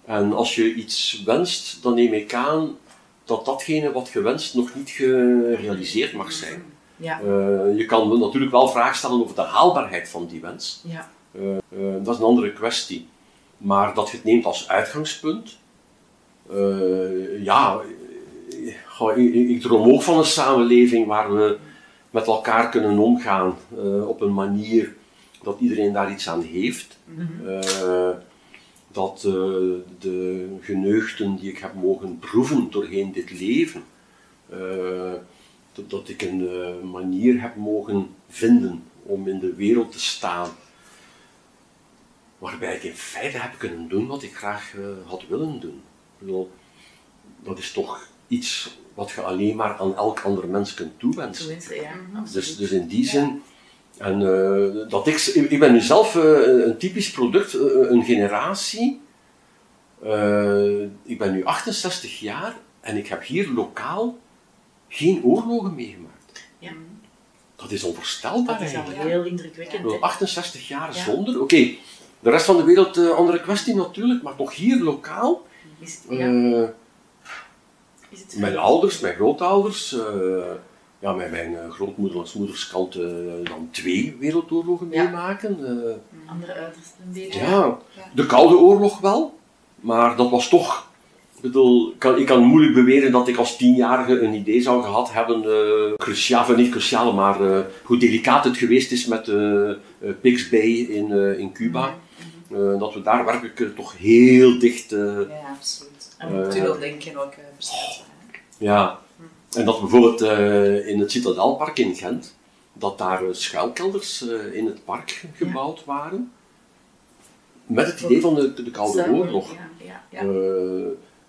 En als je iets wenst, dan neem ik aan dat datgene wat gewenst nog niet gerealiseerd mag zijn. Ja, Eh, je kan natuurlijk wel vragen stellen over de haalbaarheid van die wens. ja, Eh, dat is een andere kwestie. Maar dat je het neemt als uitgangspunt. ja, goh, ik, droom ook van een samenleving waar we met elkaar kunnen omgaan eh, op een manier dat iedereen daar iets aan heeft. Eh, dat eh, de geneugten die ik heb mogen proeven doorheen dit leven, dat, dat ik een manier heb mogen vinden om in de wereld te staan waarbij ik in feite heb kunnen doen wat ik graag had willen doen. Ik bedoel, dat is toch iets wat je alleen maar aan elk ander mens kunt toewensen. tenminste, ja, absoluut. Dus, dus in die zin, en, eh, dat ik, ik ben nu zelf eh, een typisch product, eh, een generatie. Eh, ik ben nu 68 jaar en ik heb hier lokaal geen oorlogen meegemaakt. Ja. Dat is onvoorstelbaar Dat is al eigenlijk. heel indrukwekkend. bedoel, hè. 68 jaar Ja. zonder. Oké, de rest van de wereld, andere kwestie natuurlijk, maar toch hier lokaal. Is, ja, mijn ouders, mijn grootouders, eh, ja, mijn, mijn eh, grootmoeders moeders kant eh, dan twee wereldoorlogen Ja. meemaken. eh, andere uitersten een beetje? ja, de Koude Oorlog wel, maar dat was toch. Ik bedoel, ik kan, ik kan moeilijk beweren dat ik als tienjarige een idee zou gehad hebben, cruciaal, enfin, niet cruciaal, maar hoe delicaat het geweest is met Pix Bay in, in Cuba. Eh, dat we daar werkelijk toch heel dicht, Ja, absoluut. En Eh, tunneldenken ook eh, bestaat. ja. En dat bijvoorbeeld eh, in het Citadelpark in Gent, dat daar eh, schuilkelders in het park gebouwd waren. Met het idee van de, de Koude Oorlog. Ja,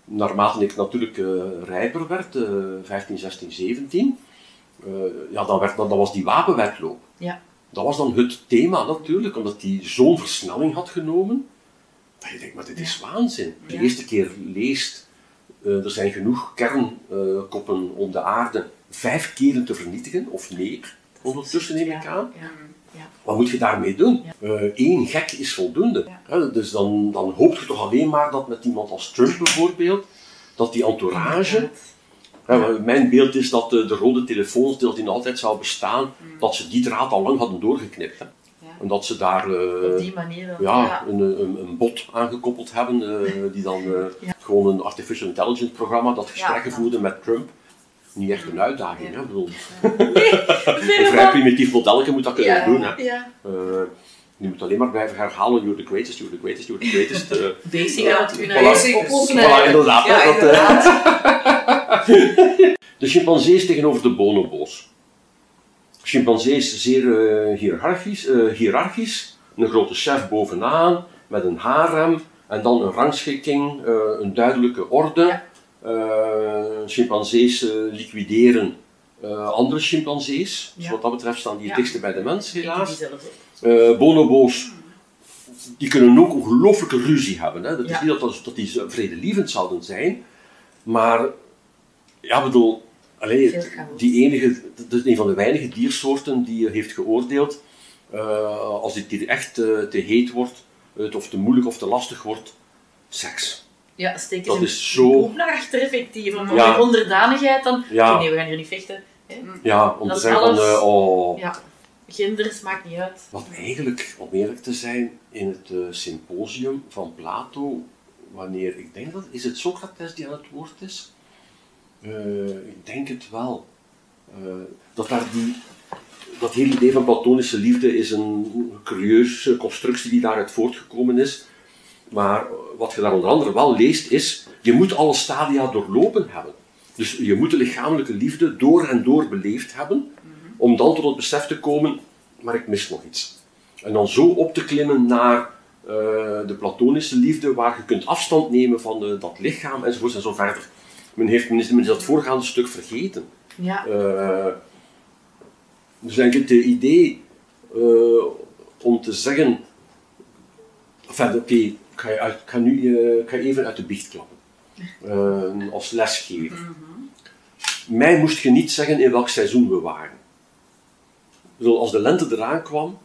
naarmate ik natuurlijk rijper werd, eh 15, 16, 17, eh, ja, dan, werd, dan, dan was die wapenwetloop. Ja. Dat was dan het thema natuurlijk, omdat die zo'n versnelling had genomen. Dat je denkt, maar dit is waanzin. De eerste keer leest, eh, er zijn genoeg kernkoppen om de aarde vijf keren te vernietigen, of meer, ondertussen neem ik aan. Ja, ja. Wat moet je daarmee doen? Eén gek is voldoende. Dus dan, dan hoop je toch alleen maar dat met iemand als Trump bijvoorbeeld, dat die entourage. mijn beeld is dat de, de rode telefoons, die altijd zou bestaan, dat ze die draad al lang hadden doorgeknipt. Hè. Ja. En dat ze daar eh, Op die manier dan. ja, ja. Een, een, een bot aangekoppeld hebben, eh, die dan eh, Ja. gewoon een artificial intelligence programma dat gesprekken Ja. voerde met Trump. Niet echt een uitdaging, Ja. hè. Bedoel, een vrij primitief modelletje moet dat kunnen Ja, doen. Hè. ja. Eh, je moet alleen maar blijven herhalen, you're the greatest, you're the greatest, you're the greatest. eh. Basic basic. oplossen. voilà, inderdaad. Ja, dat, eh, inderdaad. de chimpansees tegenover de bonobo's. Chimpansees zeer eh, hiërarchisch, eh, hiërarchisch, een grote chef bovenaan, met een harem, en dan een rangschikking, eh, een duidelijke orde. Chimpansees liquideren andere chimpansees. Dus Ja. wat dat betreft staan die het Ja. dichtst bij de mens, helaas. Eh, bonobo's, die kunnen ook ongelooflijke ruzie hebben. Hè. Dat Ja. is niet dat, dat die vredelievend zouden zijn, maar ja, bedoel, allee, Veel chaos. die enige, dat is een van de weinige diersoorten die heeft geoordeeld Eh, als dit hier echt eh, te heet wordt, het of te moeilijk of te lastig wordt, seks. Ja, steek Dat is zo- boek naar achter effectief. Om Ja. onderdanigheid dan... Ja. Nee, we gaan hier niet vechten. Hè? Ja, om Dat te zeggen van, eh, oh, Ja. Genders maakt niet uit. Wat eigenlijk, om eerlijk te zijn, in het eh, symposium van Plato, wanneer, ik denk dat, is het Socrates die aan het woord is? Eh, ik denk het wel. Eh, dat daar die, dat hele idee van platonische liefde is een curieuze constructie die daaruit voortgekomen is. Maar wat je daar onder andere wel leest is, je moet alle stadia doorlopen hebben. Dus je moet de lichamelijke liefde door en door beleefd hebben, om dan tot het besef te komen, maar ik mis nog iets. En dan zo op te klimmen naar eh, de platonische liefde, waar je kunt afstand nemen van dat lichaam enzovoort en zo verder. Men heeft men is, men is dat voorgaande stuk vergeten. Ja. Eh, dus denk ik het idee eh, om te zeggen, enfin, oké, ik, ik ga nu eh, ik ga even uit de biecht klappen. Als lesgever. Mij moest je niet zeggen in welk seizoen we waren. Zo, als de lente eraan kwam,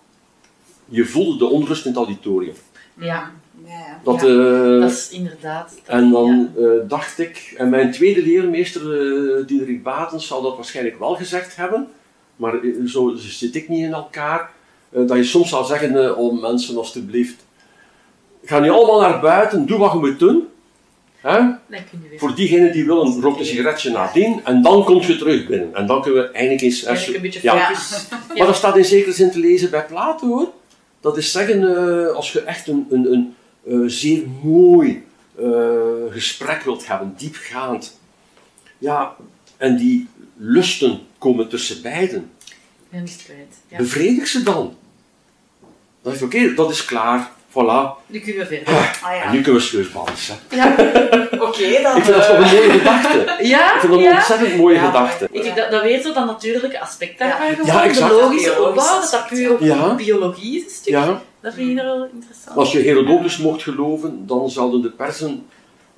je voelde de onrust in het auditorium. ja, Ja. Dat, Ja, eh, dat is inderdaad... en dan eh, dacht ik, en mijn tweede leermeester, eh Diederik Batens, zal dat waarschijnlijk wel gezegd hebben, maar zo zit ik niet in elkaar, eh, dat je soms zou zeggen, eh, oh mensen alstublieft, ga nu allemaal naar buiten, doe wat je moet doen. Hè? Dan kun je weer... Voor diegenen die willen, rook een sigaretje nadien en dan komt je terug binnen. En dan kunnen we eindelijk eens... Eigenlijk een beetje Ja. Maar dat staat in zekere zin te lezen bij Plato hoor. Dat is zeggen, eh, als je echt een, een, een zeer mooi eh, gesprek wilt hebben, diepgaand. Ja, en die lusten komen tussen beiden. En kwijt. Ja. Bevredig ze dan. Dan is oké, dat is klaar. Voilà. Nu kunnen we verder. Ah En ja. nu kunnen we. Ja. Oké, dan. Ik vind dat toch een mooie gedachte. Ja, Ik vind dat een ja. ontzettend mooie Ja, gedachte. Ik denk dat, dat weer zo dat natuurlijke aspect daarvan Ja. Ja, de exact. logische opbouw, dat dat puur Ja. biologie is een stuk. Ja. Dat vind je wel interessant. Als je Herodotus mocht geloven, dan zouden de persen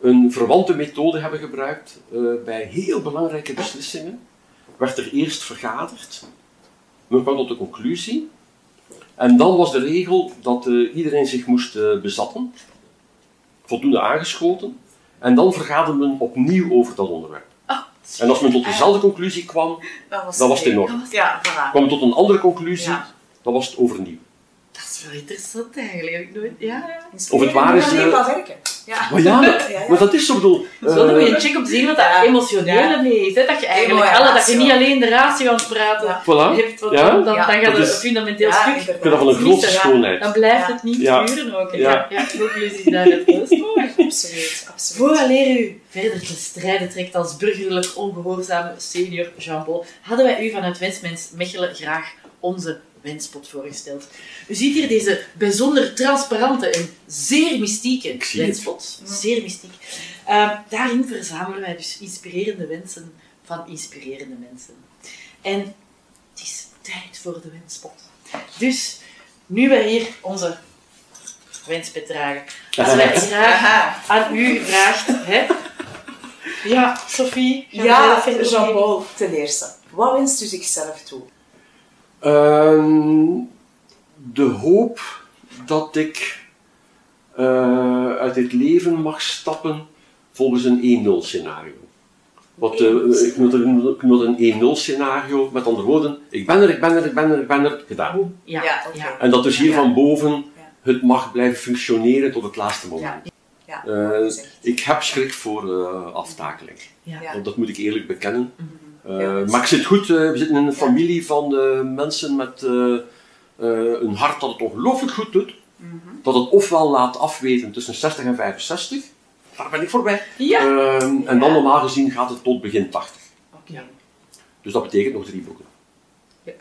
een verwante methode hebben gebruikt. eh, bij heel belangrijke beslissingen werd er eerst vergaderd. Men kwam tot de conclusie. En dan was de regel dat eh, iedereen zich moest eh, bezatten, voldoende aangeschoten. En dan vergaderde men opnieuw over dat onderwerp. Ah, En als men tot dezelfde conclusie kwam, was, dan was het in orde. Ja, voilà. kwam men tot een andere conclusie, Ja. dan was het overnieuw. Dat is wel interessant eigenlijk. Heb ik nooit... Ja. Of het waar is, van werken. Ja. Maar ja, dat, Ja, ja. maar dat is zo bedoel. Dat is wel een check om te zien wat dat emotionele Ja. mee is. Hè? Dat je eigenlijk alle, dat je niet alleen de ratio aan het praten Ja. Voilà. hebt, want Ja? dan, dan, gaat Dat het fundamenteel Ja, stuk. Ik vind dat van een grootste Ja. schoonheid. Dan blijft Ja. het niet Ja. duren ook. Ja. Ja. Dat is mooi. Absoluut, absoluut. Vooraleer u verder te strijden trekt als burgerlijk ongehoorzame senior Jean-Paul, hadden wij u vanuit Wensmens Mechelen graag onze wenspot voorgesteld. U ziet hier deze bijzonder transparante en zeer mystieke wenspot. Zeer mystiek. Eh, daarin verzamelen wij dus inspirerende wensen van inspirerende mensen. En het is tijd voor de wenspot. Dus, nu wij hier onze wenspet dragen, als wij graag aan u gevraagd. Hè? Ja, Sophie. Ja, Jean-Paul, ten eerste. Wat wenst u zichzelf toe? Ehm, de hoop dat ik eh, uit dit leven mag stappen volgens een 1-0 scenario. Wat, eh, ik noem het een- ik noem het een 1-0 scenario, met andere woorden, ik ben er, ik ben er, ik ben er, ik ben er, gedaan. Ja, Ja. En dat dus hier Ja. van boven het mag blijven functioneren tot het laatste moment. Ja. Ja, Eh, gezegd. ik heb schrik voor eh, aftakeling. ja. Ja. Dat, dat moet ik eerlijk bekennen. Mhm. Ja, is- maar ik zit goed, eh, we zitten in een familie van eh, mensen met eh, eh, een hart dat het ongelooflijk goed doet. Mhm. Dat het ofwel laat afweten tussen 60 en 65, daar ben ik voorbij. Ja. Ehm, en dan normaal gezien gaat het tot begin 80. Oké. Dus dat betekent nog drie boeken.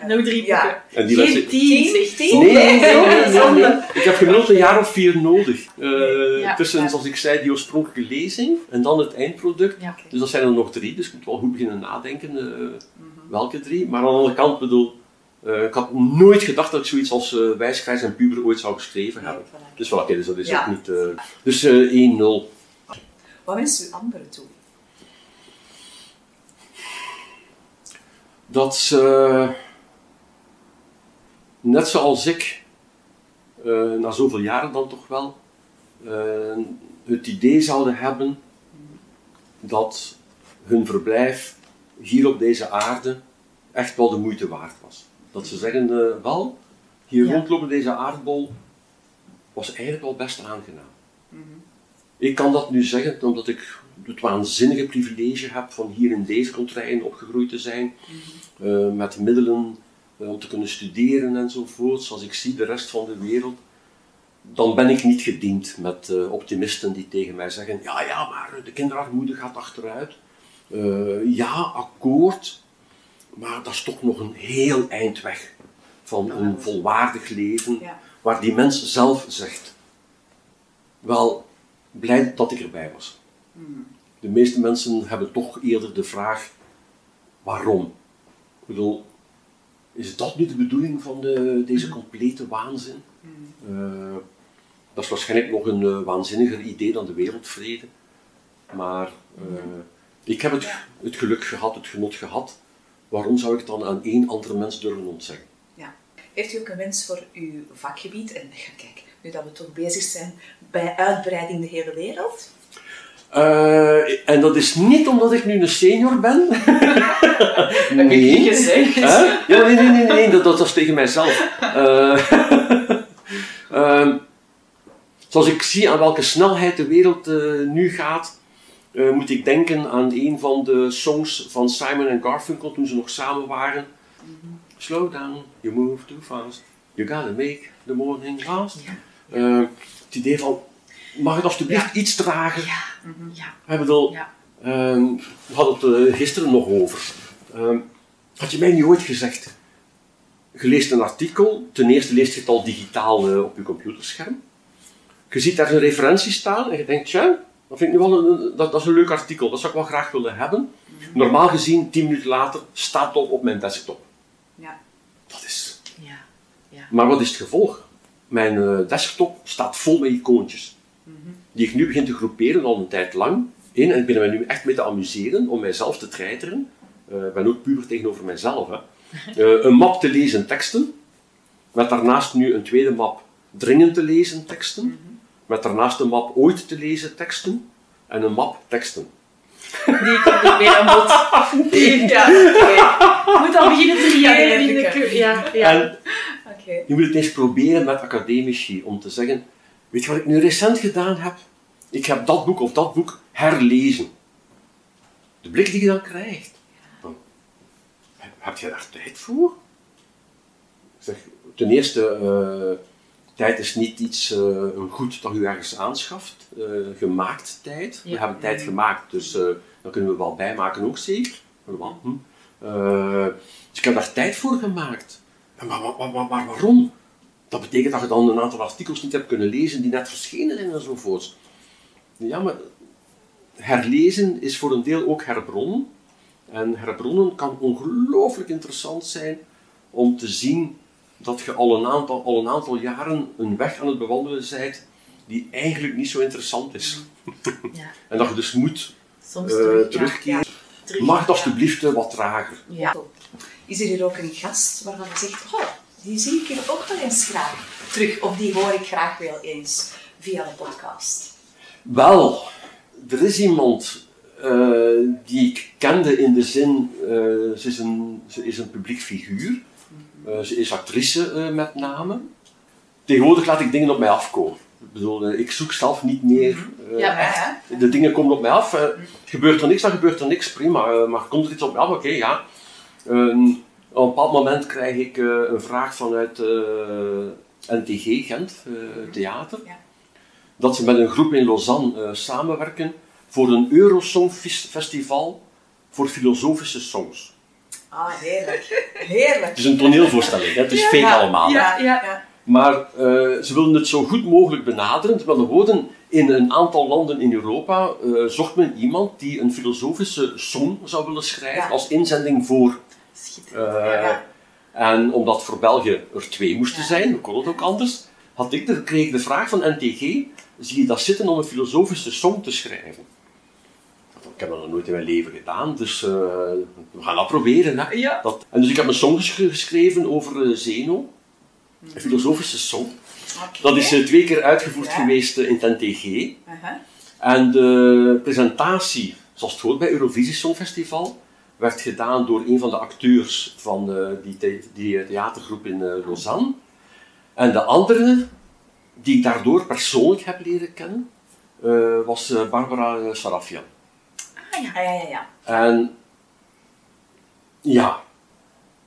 Nog drie Ja. boeken. En die Geen lessen- tien, Tien? Nee, nee, nee, nee, nee, zonde. nee. Ik heb gemiddeld een jaar of vier nodig. Eh, Ja. tussen, Ja. zoals ik zei, die oorspronkelijke lezing en dan het eindproduct. Ja. Dus dat zijn er nog drie, dus ik moet wel goed beginnen nadenken eh, Mhm. welke drie. Maar aan de andere kant bedoel, eh, ik had nooit gedacht dat ik zoiets als eh wijskrijs en puber ooit zou geschreven hebben. Voilà. Dus voilà, oké, dus dat is Ja. ook niet... eh, dus eh 1-0. Wat wenst u anderen toe? Dat ze net zoals ik, eh, na zoveel jaren dan toch wel, eh, het idee zouden hebben dat hun verblijf hier op deze aarde echt wel de moeite waard was. Dat ze zeggen, eh, wel, hier Ja. rondlopen deze aardbol was eigenlijk wel best aangenaam. Mhm. Ik kan dat nu zeggen omdat ik het waanzinnige privilege heb van hier in deze contraien opgegroeid te zijn, eh, met middelen om te kunnen studeren enzovoort. Als ik zie de rest van de wereld, dan ben ik niet gediend met eh, optimisten die tegen mij zeggen: ja, ja, maar de kinderarmoede gaat achteruit. Eh, ja, akkoord, maar dat is toch nog een heel eind weg van een volwaardig leven, Ja. waar die mens zelf zegt: wel, blij dat ik erbij was. De meeste mensen hebben toch eerder de vraag: waarom? Ik bedoel, is dat nu de bedoeling van de, deze complete waanzin? Eh, dat is waarschijnlijk nog een eh, waanzinniger idee dan de wereldvrede. Maar eh, ik heb het, het geluk gehad, het genot gehad. Waarom zou ik het dan aan één andere mens durven ontzeggen? Ja. Heeft u ook een wens voor uw vakgebied? En kijk, nu dat we toch bezig zijn bij uitbreiding de hele wereld. Eh, en dat is niet omdat ik nu een senior ben. Heb ik niet gezegd. Hè? Ja, nee, nee, nee, nee, dat, dat was tegen mijzelf. Ehm, zoals ik zie aan welke snelheid de wereld eh, nu gaat, moet ik denken aan een van de songs van Simon en Garfunkel toen ze nog samen waren. Slow down, you move too fast. You gotta make the morning last. Eh, het idee van, mag het alsjeblieft iets trager? Ja, ja, Ik bedoel, ja. Ehm, we hadden het eh, gisteren nog over. Ehm, had je mij nu ooit gezegd, je leest een artikel, ten eerste leest je het al digitaal eh, op je computerscherm. Je ziet daar een referentie staan en je denkt, ja, dat vind ik nu wel een, dat, dat is een leuk artikel, dat zou ik wel graag willen hebben. Normaal gezien, tien minuten later, staat het op mijn desktop. Ja. Dat is... ja, ja. Maar wat is het gevolg? Mijn eh, desktop staat vol met icoontjes. Die ik nu begin te groeperen al een tijd lang in. En ik ben er mij nu echt mee te amuseren om mijzelf te treiteren. Eh, ik ben ook puur tegenover mijzelf. Hè. Eh, een map te lezen teksten. Met daarnaast nu een tweede map dringend te lezen teksten. Met daarnaast een map ooit te lezen teksten. En een map teksten. Die komt niet meer aan bod. Die Ja, moet al beginnen te leren in de ik, Ja, ja. En. Je moet het eens proberen met academici om te zeggen: Weet je wat ik nu recent gedaan heb? Ik heb dat boek of dat boek herlezen. De blik die je dan krijgt. Dan, heb, je daar tijd voor? Ik zeg, ten eerste, eh, tijd is niet iets, eh, een goed dat u ergens aanschaft. eh, gemaakt tijd. We hebben tijd gemaakt, dus eh dan kunnen we wel bijmaken ook zeker. Wel, hm. Eh, dus ik heb daar tijd voor gemaakt. Maar, maar, maar, maar waarom? Dat betekent dat je dan een aantal artikels niet hebt kunnen lezen die net verschenen zijn enzovoorts. Ja, maar herlezen is voor een deel ook herbronnen. En herbronnen kan ongelooflijk interessant zijn om te zien dat je al een aantal, al een aantal jaren een weg aan het bewandelen bent die eigenlijk niet zo interessant is. ja. En dat je dus moet Soms eh, terug, ja. terugkeren. Terug, Mag het ja. alsjeblieft eh, wat trager? Ja. Is er hier ook een gast waarvan je zegt, oh, die zie ik hier ook wel eens graag terug, of die hoor ik graag wel eens via de podcast? Wel, er is iemand eh, die ik kende in de zin, eh, ze, is een, ze is een publiek figuur. Eh, ze is actrice met name. Tegenwoordig laat ik dingen op mij afkomen. Ik bedoel, ik zoek zelf niet meer. eh, Ja. Ja, De dingen komen op mij af. gebeurt er niks, dan gebeurt er niks, prima. maar komt er iets op mij af, oké, ja. Op een bepaald moment krijg ik eh, een vraag vanuit eh, NTG, Gent, eh, theater. Ja. Dat ze met een groep in Lausanne eh, samenwerken voor een Eurosong Fes- Festival voor filosofische songs. Ah, heerlijk. Heerlijk. Het is een toneelvoorstelling, hè? het is fake Ja, allemaal. Ja, Ja. ja. Maar eh, ze wilden het zo goed mogelijk benaderen. Met andere woorden, in een aantal landen in Europa eh, zocht men iemand die een filosofische song zou willen schrijven Ja. als inzending voor. Schitterend. eh, Ja. En omdat voor België er twee moesten zijn, hoe kon het ook anders, had ik de, kreeg ik de vraag van NTG: zie je dat zitten om een filosofische song te schrijven? Ik heb dat nog nooit in mijn leven gedaan, dus eh, we gaan dat proberen. Hè. Ja. Dat, en dus ik heb een song gesch- geschreven over eh, Zeno. Een filosofische song. Dat is twee keer uitgevoerd Ja. geweest in het NTG. Aha. En de presentatie, zoals het hoort bij Eurovisie Songfestival, werd gedaan door een van de acteurs van eh, die, the- die theatergroep in eh, Lausanne. En de andere, die ik daardoor persoonlijk heb leren kennen, eh, was eh, Barbara Sarafian. Ah ja, ja, ja. ja. En ja,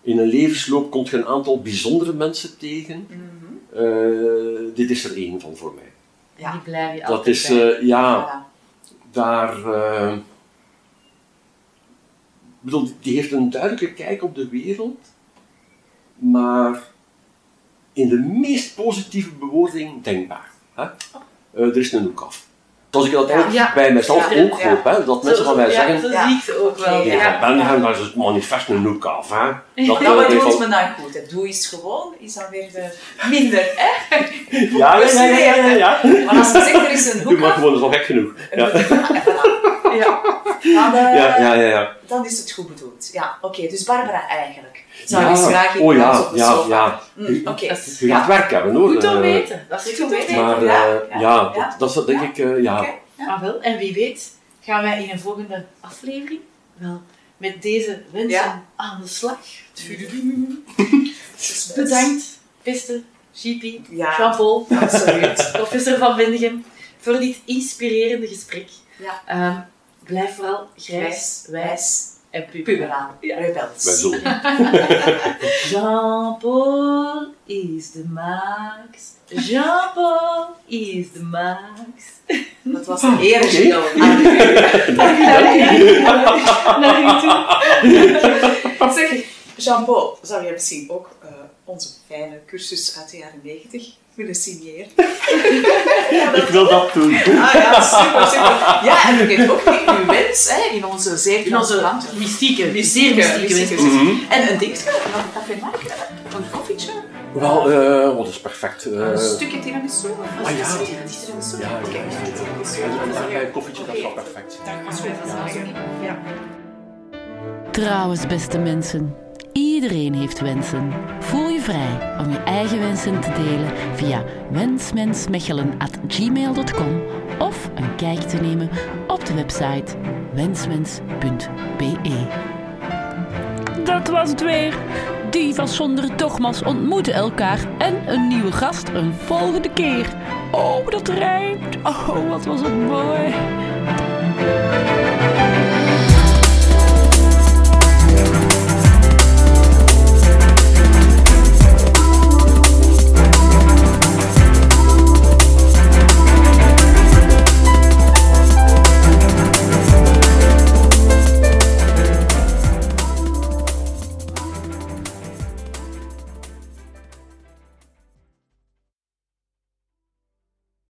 in een levensloop komt je een aantal bijzondere mensen tegen. Mhm. Eh, dit is er één van voor mij. En die blijf je Dat altijd is, bij. eh, ja, Voilà. daar. Bedoel, die heeft een duidelijke kijk op de wereld, maar in de meest positieve bewoording denkbaar. Hè? Eh, er is een hoek af. Zoals ik dat eigenlijk Ja. bij mezelf Ja. ook hoop, hè, dat mensen van mij ja, zeggen. Ja. zie ik ook wel. Ja, Ja. van Benham, dat is het manifest een hoek af. Hè? Dat, Ja, dat maar doet me dan goed. hè. Doe eens gewoon, is dan weer de minder, hè? ja, ja, ja, ja, ja, ja. Maar als je zegt, er is een Doe hoek maar af, gewoon, dat is al gek genoeg. Ja, Ja. dan, ja, ja, ja. ja. dan is het goed bedoeld. Ja, oké. dus Barbara eigenlijk. Zou Ja, je eens graag in oh ja, op de ja, sofa? ja. Mm, Oké. Je gaat werk hebben hoor. goed om Eh, weten. Dat is Goed goed om weten. Maar Ja, eh, ja, ja, ja. dat, dat is dat denk ik, eh, ja. Oké. Ah, wel. En wie weet gaan wij in een volgende aflevering wel met deze wensen Ja. aan de slag. Bedankt, beste GP, Ja. Jean-Paul, Absoluut. professor Van Windegem, voor dit inspirerende gesprek. Ja. Ehm, blijf vooral grijs, Wijs, en puber. puberaal, Ja. rebels. Wij zullen. Jean-Paul is de max. Jean-Paul is de max. Dat was een eer, Oké. Gilles. Aan u. Naar u toe. Zeg, Jean-Paul, zou jij misschien ook eh, onze fijne cursus uit de jaren 90 willen signeren? Ik wil dat doen. Ah ja, super, super. Ja, en vergeet ook niet uw wens hè, in onze zeer In onze mystieke, zeer Mystieke, mystieke mystieke wens. Mhm. En een dingetje, een café maken, een koffietje, Wel, eh, wat is perfect. eh, een stukje tiramisu. of ah, is ja. Tiramisu. Ja, ja, Oké, ja, een koffietje, dat perfect. Dat is dat goed. Ja. Trouwens, beste mensen, iedereen heeft wensen. Voel je vrij om je eigen wensen te delen via wensmensmechelen.gmail.com of een kijk te nemen op de website wensmens.be. Dat was het weer. Divas zonder dogma's ontmoeten elkaar en een nieuwe gast een volgende keer. Oh, dat rijmt. Oh, wat was het mooi.